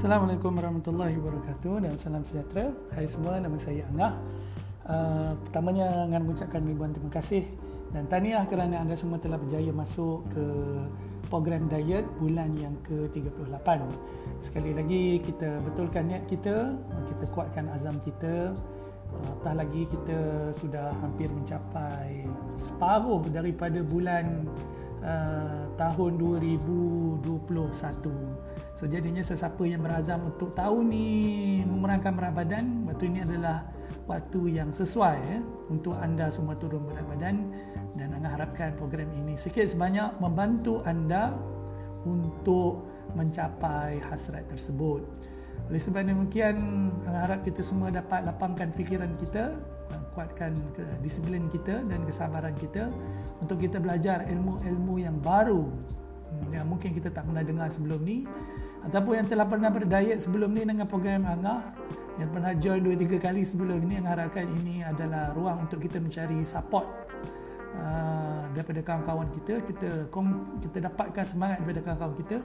Assalamualaikum warahmatullahi wabarakatuh dan salam sejahtera. Hai semua, nama saya Angah. Uh, pertamanya, dengan mengucapkan ribuan terima kasih dan tahniah kerana anda semua telah berjaya masuk ke program diet bulan yang ke-38. Sekali lagi, kita betulkan niat kita, kita kuatkan azam kita. Apatah lagi kita sudah hampir mencapai separuh daripada bulan uh, tahun 2021. So jadinya sesiapa yang berazam untuk tahun ni memerangkan berat badan, waktu ini adalah waktu yang sesuai ya, untuk anda semua turun berat badan dan anda harapkan program ini sikit sebanyak membantu anda untuk mencapai hasrat tersebut. Oleh sebab demikian, anda harap kita semua dapat lapangkan fikiran kita, kuatkan disiplin kita dan kesabaran kita untuk kita belajar ilmu-ilmu yang baru yang mungkin kita tak pernah dengar sebelum ni ataupun yang telah pernah berdiet sebelum ni dengan program Angah yang pernah join 2-3 kali sebelum ni yang harapkan ini adalah ruang untuk kita mencari support uh, daripada kawan-kawan kita. Kita kita dapatkan semangat daripada kawan-kawan kita.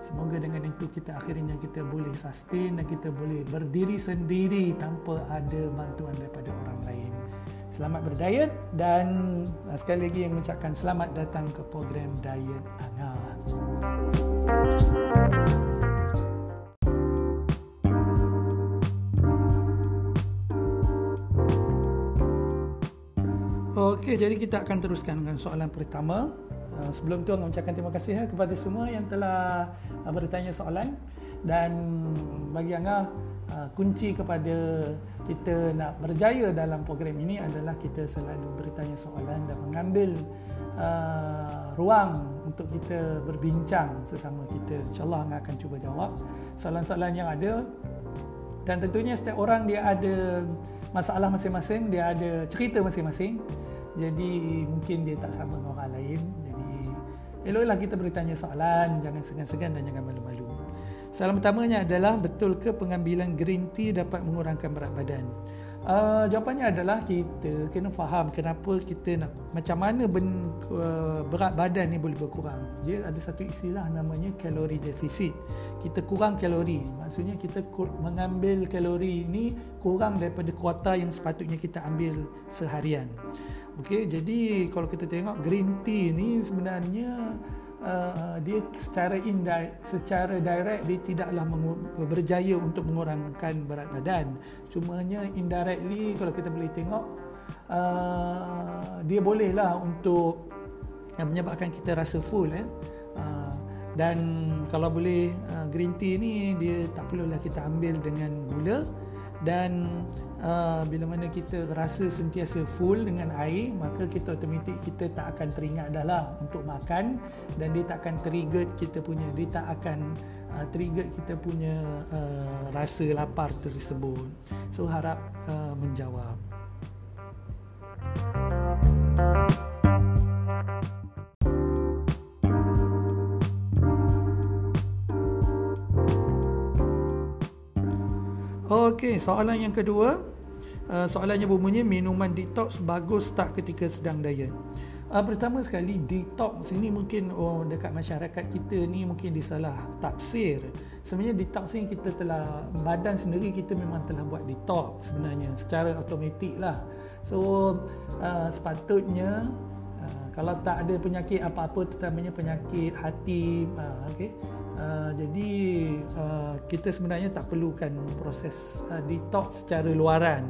Semoga dengan itu kita akhirnya kita boleh sustain dan kita boleh berdiri sendiri tanpa ada bantuan daripada orang lain. Selamat berdiet dan uh, sekali lagi yang mengucapkan selamat datang ke program Diet Angah. Okey, jadi kita akan teruskan dengan soalan pertama. Uh, sebelum tu, saya mengucapkan terima kasih ya, kepada semua yang telah uh, bertanya soalan dan bagi Angah uh, kunci kepada kita nak berjaya dalam program ini adalah kita selalu bertanya soalan dan mengambil uh, ruang untuk kita berbincang sesama kita. Insyaallah Angah akan cuba jawab soalan-soalan yang ada. Dan tentunya setiap orang dia ada masalah masing-masing dia ada cerita masing-masing. Jadi mungkin dia tak sama dengan orang lain. Jadi eloklah kita bertanya soalan jangan segan-segan dan jangan malu-malu. Soalan pertamanya adalah betul ke pengambilan green tea dapat mengurangkan berat badan? Uh, jawapannya adalah kita kena faham kenapa kita nak macam mana ben, uh, berat badan ni boleh berkurang. Dia ada satu istilah namanya kalori defisit. Kita kurang kalori. Maksudnya kita mengambil kalori ini kurang daripada kuota yang sepatutnya kita ambil seharian. Okey, jadi kalau kita tengok green tea ni sebenarnya uh, dia secara indirect secara direct dia tidaklah berjaya untuk mengurangkan berat badan. Cumanya indirectly kalau kita boleh tengok uh, dia bolehlah untuk uh, menyebabkan kita rasa full eh. Uh, dan kalau boleh uh, green tea ni dia tak perlulah kita ambil dengan gula dan uh, bila mana kita rasa sentiasa full dengan air maka kita automatik kita tak akan teringat dah lah untuk makan. Dan dia tak akan trigger kita punya dia tak akan uh, trigger kita punya uh, rasa lapar tersebut. So harap uh, menjawab Okey, soalan yang kedua. Uh, soalannya berbunyi minuman detox bagus tak ketika sedang diet? Uh, pertama sekali detox ini mungkin oh dekat masyarakat kita ni mungkin disalah tafsir. Sebenarnya detox ni kita telah badan sendiri kita memang telah buat detox sebenarnya secara automatik lah. So uh, sepatutnya kalau tak ada penyakit apa-apa terutamanya penyakit hati uh, okey. Uh, jadi uh, kita sebenarnya tak perlukan proses uh, detox secara luaran.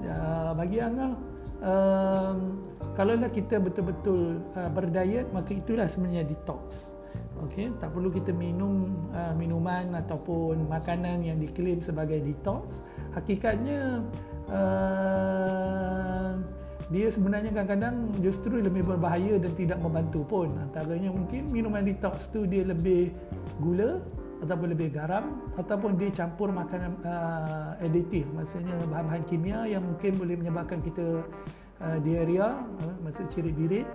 Uh, bagi Angah uh, kalau kita betul-betul uh, berdiet maka itulah sebenarnya detox. Okey tak perlu kita minum uh, minuman ataupun makanan yang diklaim sebagai detox. Hakikatnya uh, dia sebenarnya kadang-kadang justru lebih berbahaya dan tidak membantu pun. Antaranya mungkin minuman detox tu dia lebih gula ataupun lebih garam ataupun dia campur makanan uh, aditif maksudnya bahan-bahan kimia yang mungkin boleh menyebabkan kita uh, diarrhea uh, maksud ciri birit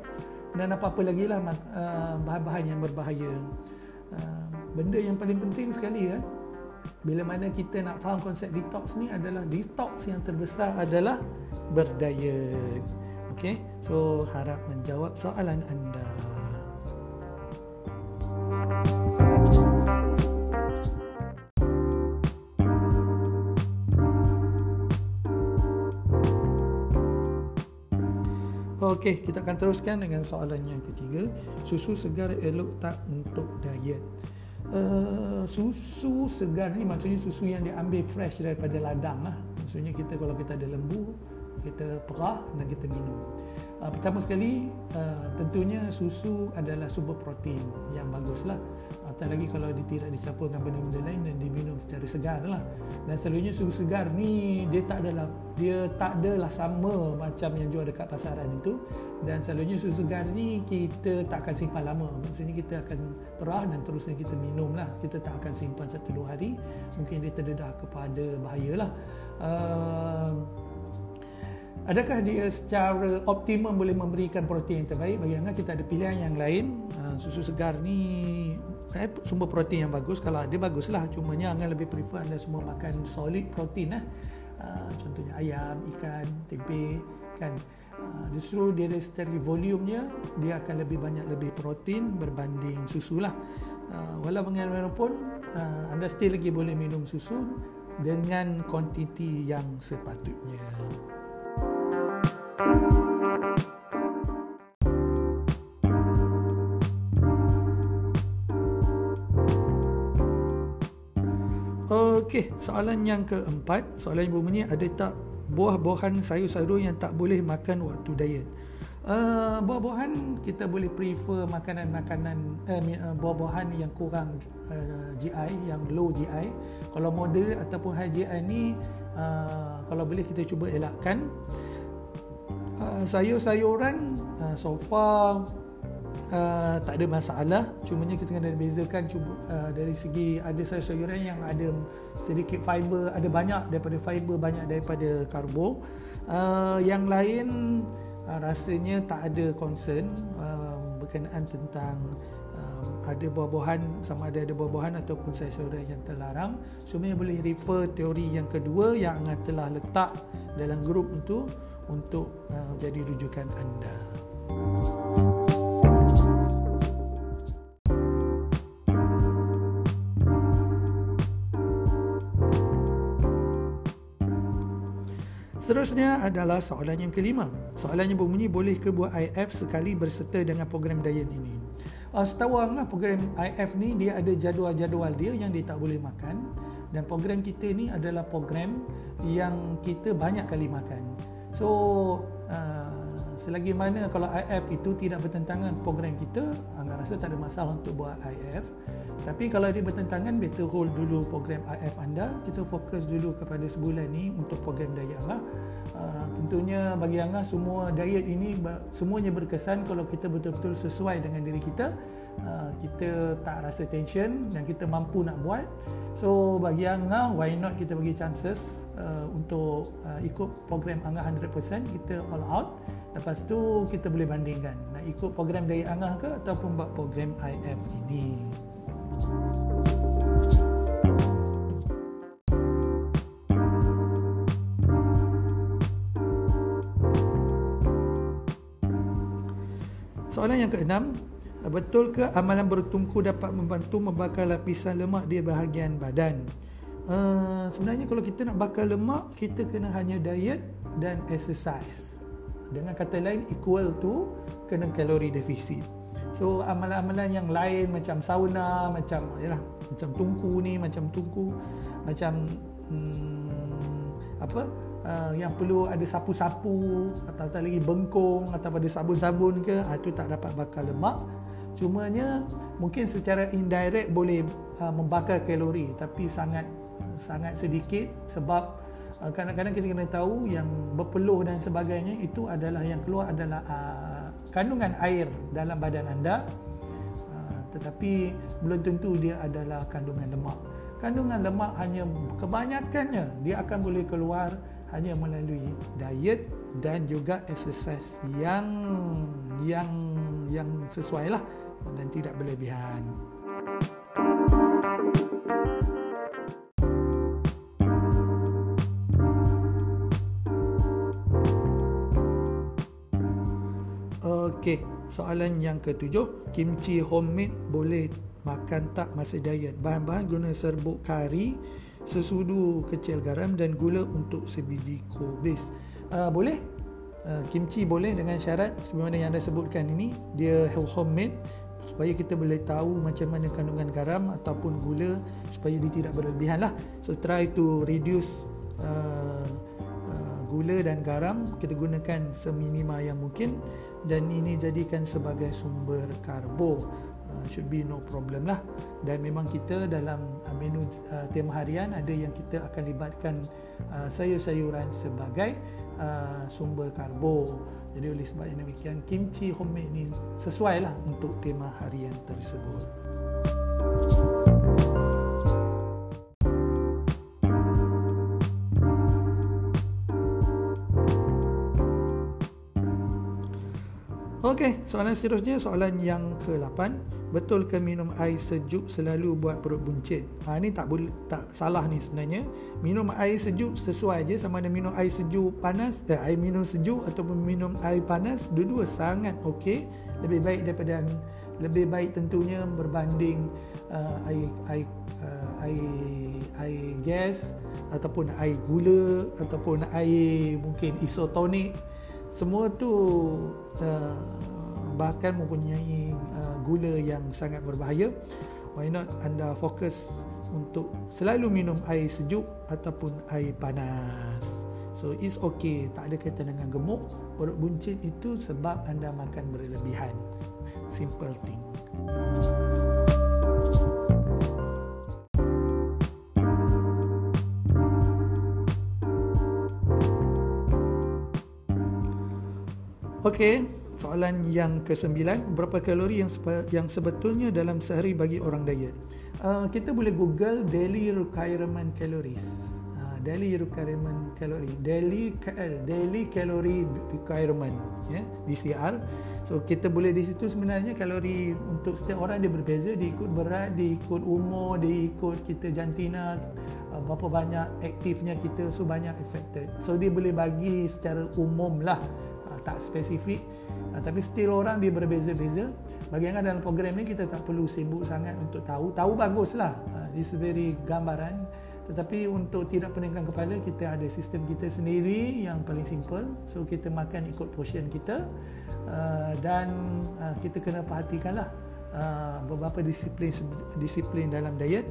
dan apa-apa lagi lah uh, bahan-bahan yang berbahaya. Uh, benda yang paling penting sekali ya uh, bila mana kita nak faham konsep detox ni adalah detox yang terbesar adalah berdaya okey so harap menjawab soalan anda Okey, kita akan teruskan dengan soalan yang ketiga. Susu segar elok tak untuk diet? Uh, susu segar ni maksudnya susu yang diambil fresh daripada ladang lah. Maksudnya kita kalau kita ada lembu, kita perah dan kita minum. Uh, pertama sekali, uh, tentunya susu adalah sumber protein yang baguslah. Apatah lagi kalau dia tidak dicampur dengan benda-benda lain dan diminum secara segar lah dan selalunya susu segar ni dia tak adalah dia tak adalah sama macam yang jual dekat pasaran itu. Dan selalunya susu segar ni kita tak akan simpan lama. Maksudnya kita akan perah dan terusnya kita minum lah kita tak akan simpan satu dua hari. Mungkin dia terdedah kepada bahaya lah uh, Adakah dia secara optimum boleh memberikan protein yang terbaik? Bagi anda kita ada pilihan yang lain. Uh, susu segar ni eh, sumber protein yang bagus. Kalau ada baguslah. Cumanya anda lebih prefer anda semua makan solid protein lah. Contohnya ayam, ikan, tempe kan. Uh, justru dia dari secara volumenya dia akan lebih banyak lebih protein berbanding susu lah. Uh, walau bagaimanapun anda still lagi boleh minum susu dengan kuantiti yang sepatutnya. Okey, soalan yang keempat, soalan yang berbunyi ada tak buah-buahan sayur-sayur yang tak boleh makan waktu diet? Uh, buah-buahan kita boleh prefer makanan-makanan uh, buah-buahan yang kurang uh, GI, yang low GI. Kalau moderate ataupun high GI ni uh, kalau boleh kita cuba elakkan. Uh, sayur-sayuran uh, so far uh, tak ada masalah. Cumanya kita kena bezakan cuba uh, dari segi ada sayur-sayuran yang ada sedikit fiber ada banyak daripada fiber banyak daripada karbo. Uh, yang lain uh, rasanya tak ada concern uh, berkenaan tentang ada buah-buahan sama ada ada buah-buahan ataupun sayur-sayuran yang terlarang. Cumanya boleh refer teori yang kedua yang telah letak dalam grup itu untuk uh, jadi rujukan anda. Seterusnya adalah soalan yang kelima. Soalannya berbunyi, boleh ke buat IF sekali berserta dengan program diet ini? Uh, setahu lah program IF ni dia ada jadual-jadual dia yang dia tak boleh makan dan program kita ni adalah program yang kita banyak kali makan. So uh, selagi mana kalau IF itu tidak bertentangan program kita, Angga rasa tak ada masalah untuk buat IF. Tapi kalau dia bertentangan, better hold dulu program IF anda. Kita fokus dulu kepada sebulan ni untuk program diet Angga. Uh, tentunya bagi Angga semua diet ini semuanya berkesan kalau kita betul-betul sesuai dengan diri kita. Uh, kita tak rasa tension dan kita mampu nak buat. So bagi Angga, why not kita bagi chances uh, untuk uh, ikut program Angah 100% kita all out lepas tu kita boleh bandingkan nak ikut program dari Angah ke ataupun buat program IF ini Soalan yang keenam, betul ke amalan bertungku dapat membantu membakar lapisan lemak di bahagian badan? Uh, sebenarnya kalau kita nak bakar lemak kita kena hanya diet dan exercise. Dengan kata lain equal to kena kalori defisit. So amalan-amalan yang lain macam sauna macam yalah macam tungku ni macam tungku macam hmm, apa uh, yang perlu ada sapu-sapu atau tak lagi bengkong atau ada sabun-sabun ke itu tak dapat bakar lemak cumanya mungkin secara indirect boleh uh, membakar kalori tapi sangat sangat sedikit sebab uh, kadang-kadang kita kena tahu yang berpeluh dan sebagainya itu adalah yang keluar adalah uh, kandungan air dalam badan anda. Uh, tetapi belum tentu dia adalah kandungan lemak. Kandungan lemak hanya kebanyakannya dia akan boleh keluar hanya melalui diet dan juga exercise yang yang yang sesuai lah dan tidak berlebihan. Okey, soalan yang ketujuh, kimchi homemade boleh makan tak masa diet? Bahan-bahan guna serbuk kari, sesudu kecil garam dan gula untuk sebiji kubis. Uh, boleh? uh, kimchi boleh dengan syarat sebagaimana yang anda sebutkan ini dia homemade supaya kita boleh tahu macam mana kandungan garam ataupun gula supaya dia tidak berlebihan lah. So try to reduce uh, uh, gula dan garam. Kita gunakan seminima yang mungkin dan ini jadikan sebagai sumber karbo. Uh, should be no problem lah. Dan memang kita dalam uh, menu uh, tema harian ada yang kita akan libatkan uh, sayur-sayuran sebagai uh, sumber karbo jadi oleh sebab yang demikian kimchi homemade ni sesuai lah untuk tema harian tersebut soalan seterusnya soalan yang ke-8. Betulkah minum air sejuk selalu buat perut buncit? Ha ni tak boleh tak salah ni sebenarnya. Minum air sejuk sesuai aje sama ada minum air sejuk panas, eh, air minum sejuk ataupun minum air panas, dua-dua sangat okey. Lebih baik daripada lebih baik tentunya berbanding uh, air air uh, air air gas ataupun air gula ataupun air mungkin isotonik semua tu uh, bahkan mempunyai uh, gula yang sangat berbahaya. Why not anda fokus untuk selalu minum air sejuk ataupun air panas. So it's okay. Tak ada kaitan dengan gemuk. Perut buncit itu sebab anda makan berlebihan. Simple thing. Okey, soalan yang ke-9, berapa kalori yang yang sebetulnya dalam sehari bagi orang diet? Uh, kita boleh Google daily requirement calories. Uh, daily requirement calorie, daily uh, daily calorie requirement, ya, yeah, DCR. So kita boleh di situ sebenarnya kalori untuk setiap orang dia berbeza, dia ikut berat, dia ikut umur, dia ikut kita jantina, uh, berapa banyak aktifnya kita, so banyak affected. So dia boleh bagi secara umum lah tak spesifik uh, tapi still orang dia berbeza-beza. Bagi yang dalam program ni kita tak perlu sibuk sangat untuk tahu. Tahu baguslah uh, it's very gambaran. Tetapi untuk tidak peningkan kepala kita ada sistem kita sendiri yang paling simple. So kita makan ikut portion kita. Uh, dan uh, kita kena perhatikanlah Uh, beberapa disiplin disiplin dalam diet.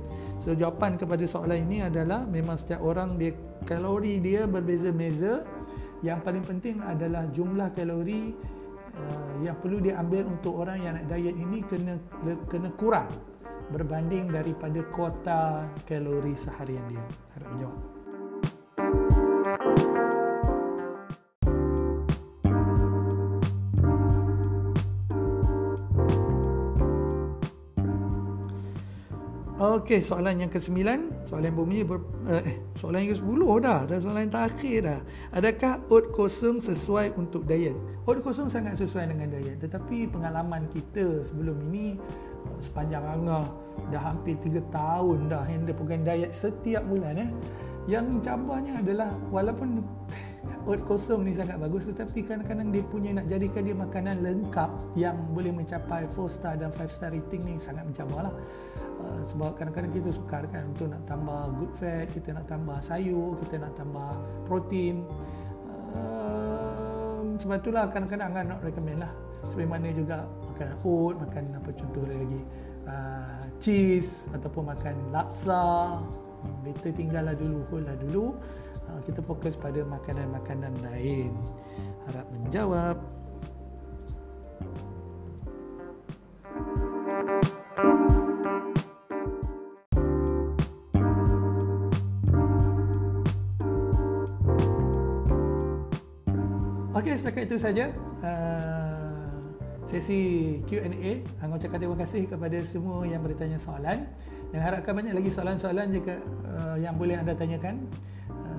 So jawapan kepada soalan ini adalah memang setiap orang dia kalori dia berbeza-beza. Yang paling penting adalah jumlah kalori uh, yang perlu diambil untuk orang yang nak diet ini kena kena kurang berbanding daripada kuota kalori seharian dia. Harap menjawab. Okey, soalan yang ke-9, soalan yang berbunyi ber, eh soalan yang ke-10 dah, dah soalan yang terakhir dah. Adakah oat kosong sesuai untuk diet? Oat kosong sangat sesuai dengan diet, tetapi pengalaman kita sebelum ini sepanjang angah dah hampir 3 tahun dah handle program diet setiap bulan eh. Yang cabarnya adalah walaupun oat kosong ni sangat bagus tetapi kadang-kadang dia punya nak jadikan dia makanan lengkap yang boleh mencapai 4 star dan 5 star rating ni sangat mencabar lah. Uh, sebab kadang-kadang kita sukar kan untuk nak tambah good fat kita nak tambah sayur kita nak tambah protein. Uh, sebab itulah kadang-kadang Angah nak recommend lah. Sebagaimana juga makan oat makan apa contoh lagi. Uh, cheese ataupun makan laksa better tinggallah dulu hold lah dulu. Ah, kita fokus pada makanan-makanan lain. Harap menjawab. Okey, setakat itu saja. Uh, sesi Q&A. Angah ucapkan terima kasih kepada semua yang bertanya soalan dan harapkan banyak lagi soalan-soalan jika uh, yang boleh anda tanyakan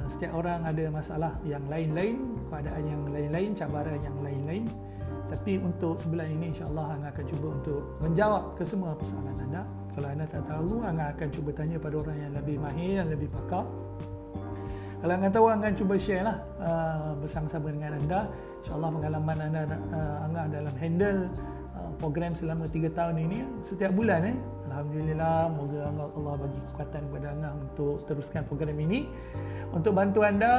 setiap orang ada masalah yang lain-lain, keadaan yang lain-lain, cabaran yang lain-lain. Tapi untuk sebelah ini insya-Allah Anga akan cuba untuk menjawab ke semua persoalan anda. Kalau anda tak tahu, Anga akan cuba tanya pada orang yang lebih mahir, yang lebih pakar. Kalau anda tahu, Anga akan cuba share lah uh, bersama-sama dengan anda. InsyaAllah pengalaman anda uh, Anga dalam handle uh, program selama 3 tahun ini setiap bulan eh Alhamdulillah moga Allah, Allah bagi kekuatan kepada anda untuk teruskan program ini untuk bantu anda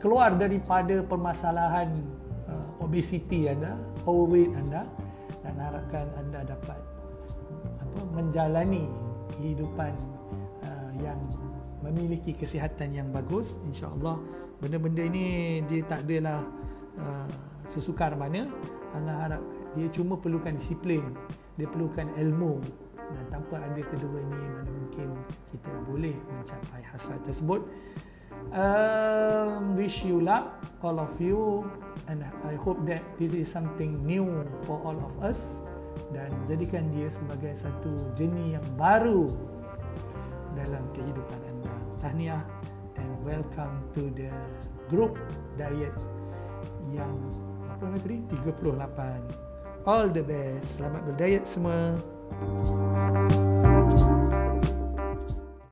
keluar daripada permasalahan obesity anda, overweight anda dan harapkan anda dapat apa menjalani kehidupan uh, yang memiliki kesihatan yang bagus insyaallah benda-benda ini dia tak adalah uh, sesukar mana. Anda harap dia cuma perlukan disiplin dia perlukan ilmu. Dan tanpa ada kedua ini mana mungkin kita boleh mencapai hasrat tersebut. Um, wish you luck all of you. And I hope that this is something new for all of us. Dan jadikan dia sebagai satu jenis yang baru dalam kehidupan tahniah and welcome to the group diet yang apa tadi? 38 all the best. Selamat berdiet semua. Thank you